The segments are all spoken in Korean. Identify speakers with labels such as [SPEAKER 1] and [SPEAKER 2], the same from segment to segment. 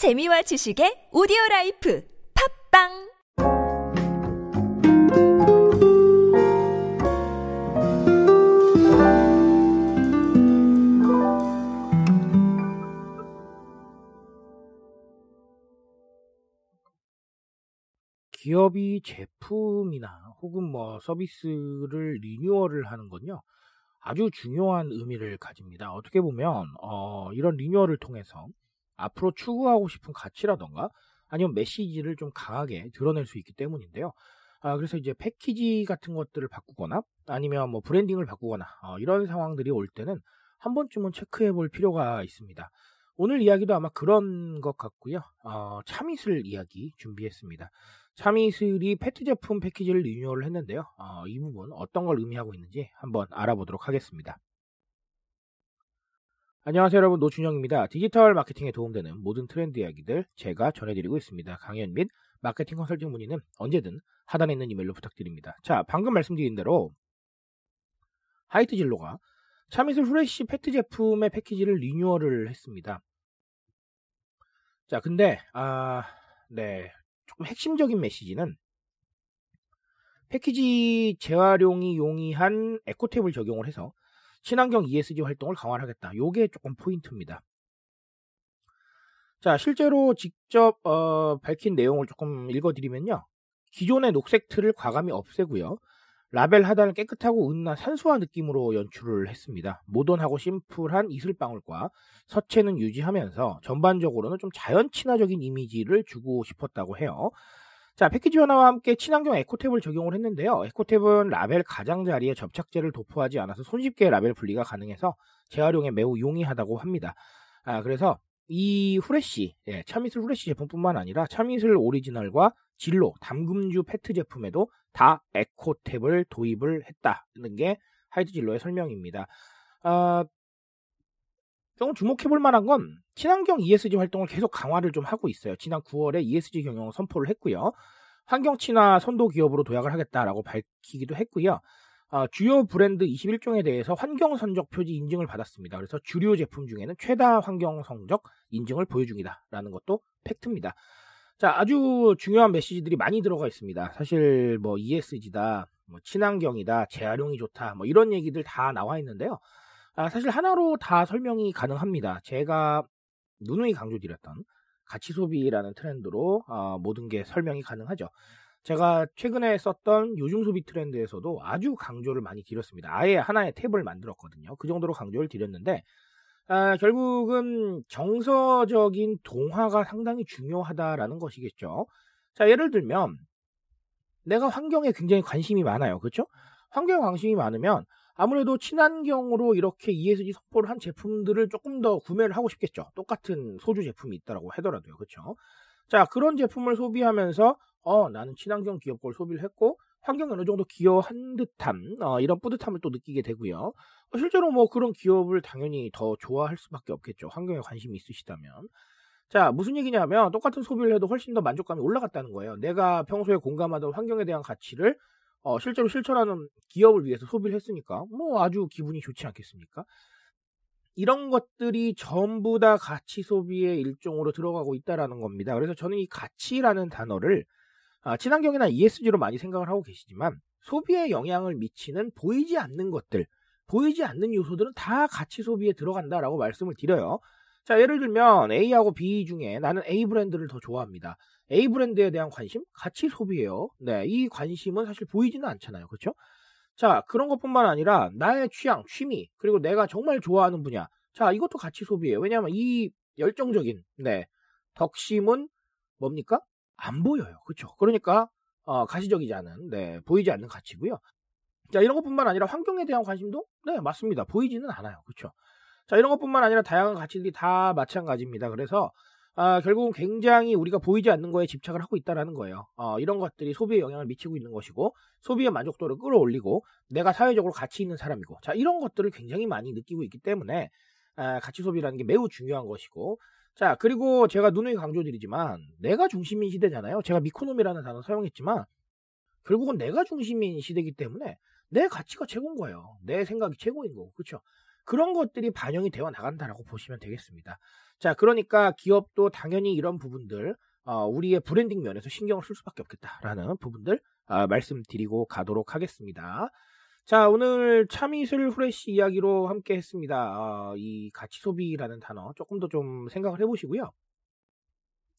[SPEAKER 1] 재미와 지식의 오디오 life 팟빵
[SPEAKER 2] 기업이 제품이나 혹은 뭐 서비스를 리뉴얼을 하는 건요. 아주 중요한 의미를 가집니다. 어떻게 보면 어, 이런 리뉴얼을 통해서 앞으로 추구하고 싶은 가치라던가 아니면 메시지를 좀 강하게 드러낼 수 있기 때문인데요. 아, 그래서 이제 패키지 같은 것들을 바꾸거나 아니면 뭐 브랜딩을 바꾸거나 어, 이런 상황들이 올 때는 한 번쯤은 체크해 볼 필요가 있습니다. 오늘 이야기도 아마 그런 것 같고요. 어, 참이슬 이야기 준비했습니다. 참이슬이 페트 제품 패키지를 리뉴얼을 했는데요. 어, 이 부분 어떤 걸 의미하고 있는지 한번 알아보도록 하겠습니다. 안녕하세요 여러분 노준영입니다. 디지털 마케팅에 도움되는 모든 트렌드 이야기들 제가 전해드리고 있습니다. 강연 및 마케팅 컨설팅 문의는 언제든 하단에 있는 이메일로 부탁드립니다. 자 방금 말씀드린 대로 하이트 진로가 참이슬 후레쉬 페트 제품의 패키지를 리뉴얼을 했습니다. 자 근데 아 네. 조금 핵심적인 메시지는 패키지 재활용이 용이한 에코탭을 적용을 해서 친환경 ESG 활동을 강화하겠다. 요게 조금 포인트입니다. 자, 실제로 직접 어, 밝힌 내용을 조금 읽어드리면요. 기존의 녹색 틀을 과감히 없애고요. 라벨 하단을 깨끗하고 은은한 산소화 느낌으로 연출을 했습니다. 모던하고 심플한 이슬방울과 서체는 유지하면서 전반적으로는 좀 자연 친화적인 이미지를 주고 싶었다고 해요. 자, 패키지 변화와 함께 친환경 에코탭을 적용을 했는데요. 에코탭은 라벨 가장자리에 접착제를 도포하지 않아서 손쉽게 라벨 분리가 가능해서 재활용에 매우 용이하다고 합니다. 아, 그래서 이 후레쉬, 예, 참이슬 후레쉬 제품뿐만 아니라 참이슬 오리지널과 진로, 담금주 페트 제품에도 다 에코탭을 도입을 했다는 게 하이트 진로의 설명입니다. 아, 조금 주목해볼 만한 건 친환경 ESG 활동을 계속 강화를 좀 하고 있어요. 지난 9월에 ESG 경영을 선포를 했고요. 환경 친화 선도 기업으로 도약을 하겠다라고 밝히기도 했고요. 어, 주요 브랜드 21종에 대해서 환경 선적 표지 인증을 받았습니다. 그래서 주류 제품 중에는 최다 환경 성적 인증을 보여 중이다라는 것도 팩트입니다. 자, 아주 중요한 메시지들이 많이 들어가 있습니다. 사실 뭐 ESG다, 뭐 친환경이다, 재활용이 좋다, 뭐 이런 얘기들 다 나와 있는데요. 아, 사실 하나로 다 설명이 가능합니다. 제가 누누이 강조드렸던 가치 소비라는 트렌드로 어, 모든 게 설명이 가능하죠. 제가 최근에 썼던 요즘 소비 트렌드에서도 아주 강조를 많이 드렸습니다. 아예 하나의 탭을 만들었거든요. 그 정도로 강조를 드렸는데 아, 결국은 정서적인 동화가 상당히 중요하다라는 것이겠죠. 자, 예를 들면 내가 환경에 굉장히 관심이 많아요. 그렇죠? 환경에 관심이 많으면 아무래도 친환경으로 이렇게 ESG 선포를 한 제품들을 조금 더 구매를 하고 싶겠죠. 똑같은 소주 제품이 있다라고 하더라도요. 그렇죠? 자, 그런 제품을 소비하면서 어, 나는 친환경 기업 걸 소비를 했고 환경에 어느 정도 기여한 듯한 어, 이런 뿌듯함을 또 느끼게 되고요. 어, 실제로 뭐 그런 기업을 당연히 더 좋아할 수밖에 없겠죠. 환경에 관심이 있으시다면. 자, 무슨 얘기냐면 똑같은 소비를 해도 훨씬 더 만족감이 올라갔다는 거예요. 내가 평소에 공감하던 환경에 대한 가치를 어, 실제로 실천하는 기업을 위해서 소비를 했으니까 뭐 아주 기분이 좋지 않겠습니까? 이런 것들이 전부 다 가치 소비의 일종으로 들어가고 있다라는 겁니다. 그래서 저는 이 가치라는 단어를 아, 친환경이나 ESG로 많이 생각을 하고 계시지만 소비에 영향을 미치는 보이지 않는 것들, 보이지 않는 요소들은 다 가치 소비에 들어간다라고 말씀을 드려요. 자, 예를 들면 A하고 B 중에 나는 A 브랜드를 더 좋아합니다. A 브랜드에 대한 관심, 가치 소비예요. 네, 이 관심은 사실 보이지는 않잖아요. 그렇죠? 자, 그런 것뿐만 아니라 나의 취향, 취미, 그리고 내가 정말 좋아하는 분야. 자, 이것도 가치 소비예요. 왜냐하면 이 열정적인 네, 덕심은 뭡니까? 안 보여요. 그렇죠? 그러니까 어, 가시적이지 않은, 네, 보이지 않는 가치고요. 자, 이런 것뿐만 아니라 환경에 대한 관심도 네, 맞습니다. 보이지는 않아요. 그렇죠? 자, 이런 것뿐만 아니라 다양한 가치들이 다 마찬가지입니다. 그래서 아, 결국은 굉장히 우리가 보이지 않는 거에 집착을 하고 있다라는 거예요. 어, 이런 것들이 소비에 영향을 미치고 있는 것이고 소비의 만족도를 끌어올리고 내가 사회적으로 가치 있는 사람이고 자 이런 것들을 굉장히 많이 느끼고 있기 때문에 아, 가치 소비라는 게 매우 중요한 것이고 자 그리고 제가 누누이 강조드리지만 내가 중심인 시대잖아요. 제가 미코노미라는 단어 사용했지만 결국은 내가 중심인 시대이기 때문에 내 가치가 최고인 거예요. 내 생각이 최고인 거고 그렇죠. 그런 것들이 반영이 되어 나간다라고 보시면 되겠습니다. 자, 그러니까 기업도 당연히 이런 부분들 어, 우리의 브랜딩 면에서 신경을 쓸 수밖에 없겠다라는 부분들 어, 말씀드리고 가도록 하겠습니다. 자, 오늘 참이슬 후레쉬 이야기로 함께 했습니다. 어, 이 가치 소비라는 단어 조금 더 좀 생각을 해보시고요.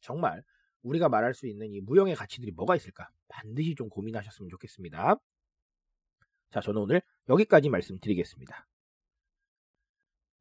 [SPEAKER 2] 정말 우리가 말할 수 있는 이 무형의 가치들이 뭐가 있을까? 반드시 좀 고민하셨으면 좋겠습니다. 자, 저는 오늘 여기까지 말씀드리겠습니다.